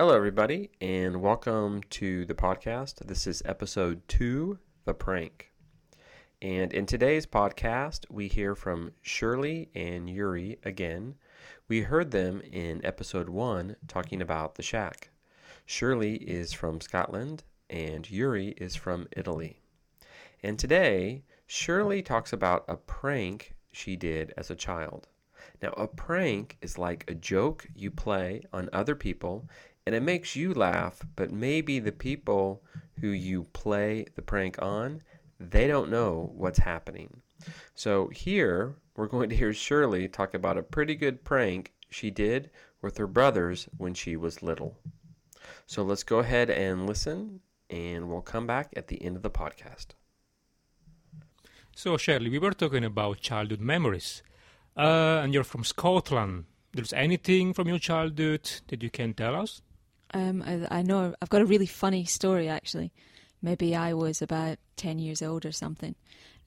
Hello, everybody, and welcome to the podcast. This is episode two, The Prank. And in today's podcast, we hear from Shirley and Yuri again. We heard them in episode one talking about the shack. Shirley is from Scotland, and Yuri is from Italy. And today, Shirley talks about a prank she did as a child. Now, a prank is like a joke you play on other people and it makes you laugh, but maybe the people who you play the prank on, they don't know what's happening. So here, we're going to hear Shirley talk about a pretty good prank she did with her brothers when she was little. So let's go ahead and listen, and we'll come back at the end of the podcast. So, Shirley, we were talking about childhood memories, uh, and you're from Scotland. There's anything from your childhood that you can tell us? Um, I, I know I've got a really funny story actually. Maybe I was about ten years old or something,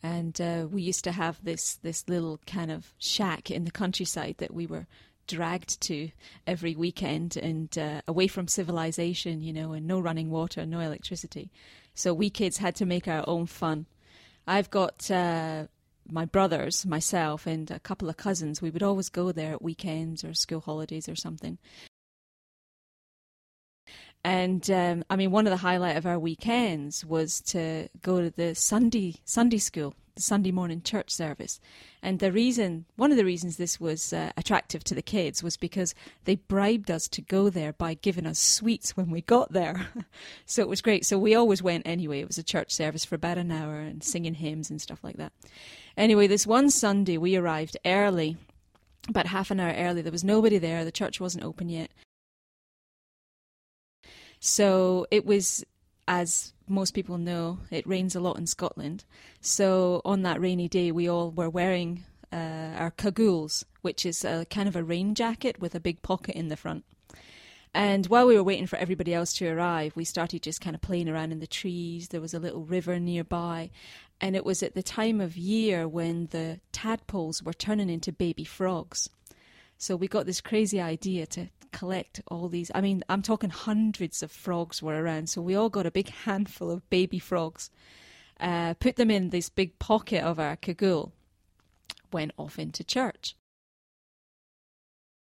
and uh, we used to have this this little kind of shack in the countryside that we were dragged to every weekend and uh, away from civilization, you know, and no running water, no electricity. So we kids had to make our own fun. I've got uh, my brothers, myself, and a couple of cousins. We would always go there at weekends or school holidays or something. And um, I mean, one of the highlight of our weekends was to go to the Sunday Sunday school, Sunday morning church service. And the reason, one of the reasons this was uh, attractive to the kids was because they bribed us to go there by giving us sweets when we got there. so it was great. So we always went anyway. It was a church service for about an hour and singing hymns and stuff like that. Anyway, this one Sunday we arrived early, about half an hour early. There was nobody there. The church wasn't open yet. So it was, as most people know, it rains a lot in Scotland. So on that rainy day, we all were wearing uh, our cagoules, which is a kind of a rain jacket with a big pocket in the front. And while we were waiting for everybody else to arrive, we started just kind of playing around in the trees. There was a little river nearby. And it was at the time of year when the tadpoles were turning into baby frogs. So we got this crazy idea to collect all these. I mean, I'm talking hundreds of frogs were around. So we all got a big handful of baby frogs, uh, put them in this big pocket of our cagoule, went off into church.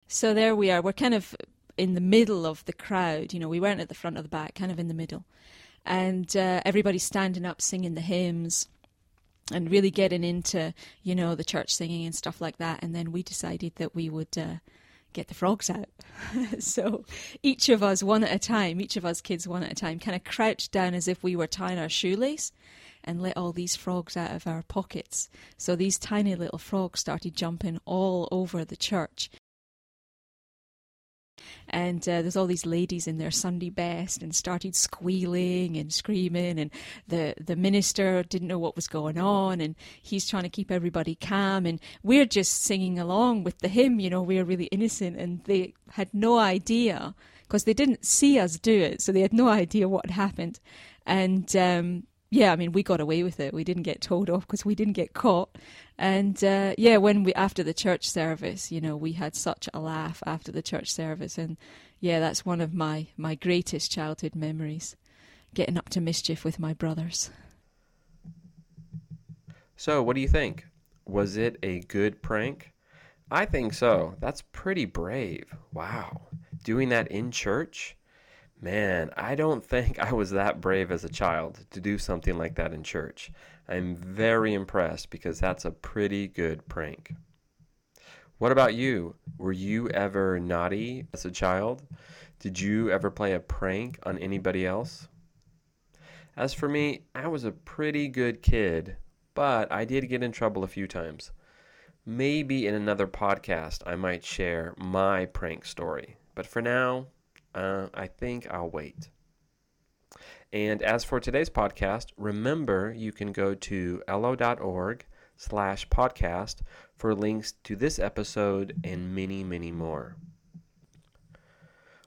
So there we are. We're kind of in the middle of the crowd. You know, we weren't at the front or the back, kind of in the middle. And uh, everybody's standing up singing the hymns and really getting into, you know, the church singing and stuff like that. And then we decided that we would uh, get the frogs out. so each of us, one at a time, each of us kids, one at a time, kind of crouched down as if we were tying our shoelace and let all these frogs out of our pockets. So these tiny little frogs started jumping all over the church and uh, there's all these ladies in their Sunday best and started squealing and screaming and the the minister didn't know what was going on and he's trying to keep everybody calm and we're just singing along with the hymn you know we're really innocent and they had no idea because they didn't see us do it so they had no idea what happened. And um, yeah, I mean, we got away with it. We didn't get told off because we didn't get caught. And uh, yeah, when we after the church service, you know, we had such a laugh after the church service, and yeah, that's one of my my greatest childhood memories, getting up to mischief with my brothers. So, what do you think? Was it a good prank? I think so. That's pretty brave. Wow. Doing that in church? Man, I don't think I was that brave as a child to do something like that in church. I'm very impressed because that's a pretty good prank. What about you? Were you ever naughty as a child? Did you ever play a prank on anybody else? As for me, I was a pretty good kid, but I did get in trouble a few times. Maybe in another podcast I might share my prank story. But for now, uh, I think I'll wait. And as for today's podcast, remember you can go to elllo.org slash podcast for links to this episode and many, many more.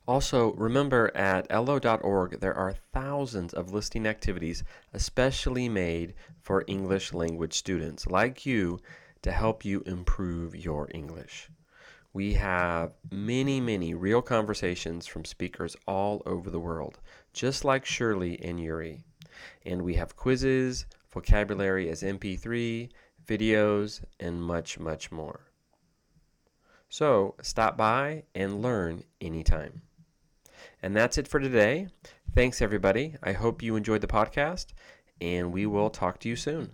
Also, remember at elllo.org there are thousands of listing activities especially made for English language students like you to help you improve your English. We have many, many real conversations from speakers all over the world, just like Shirley and Yuri. And we have quizzes, vocabulary as MP3, videos, and much, much more. So stop by and learn anytime. And that's it for today. Thanks, everybody. I hope you enjoyed the podcast, and we will talk to you soon.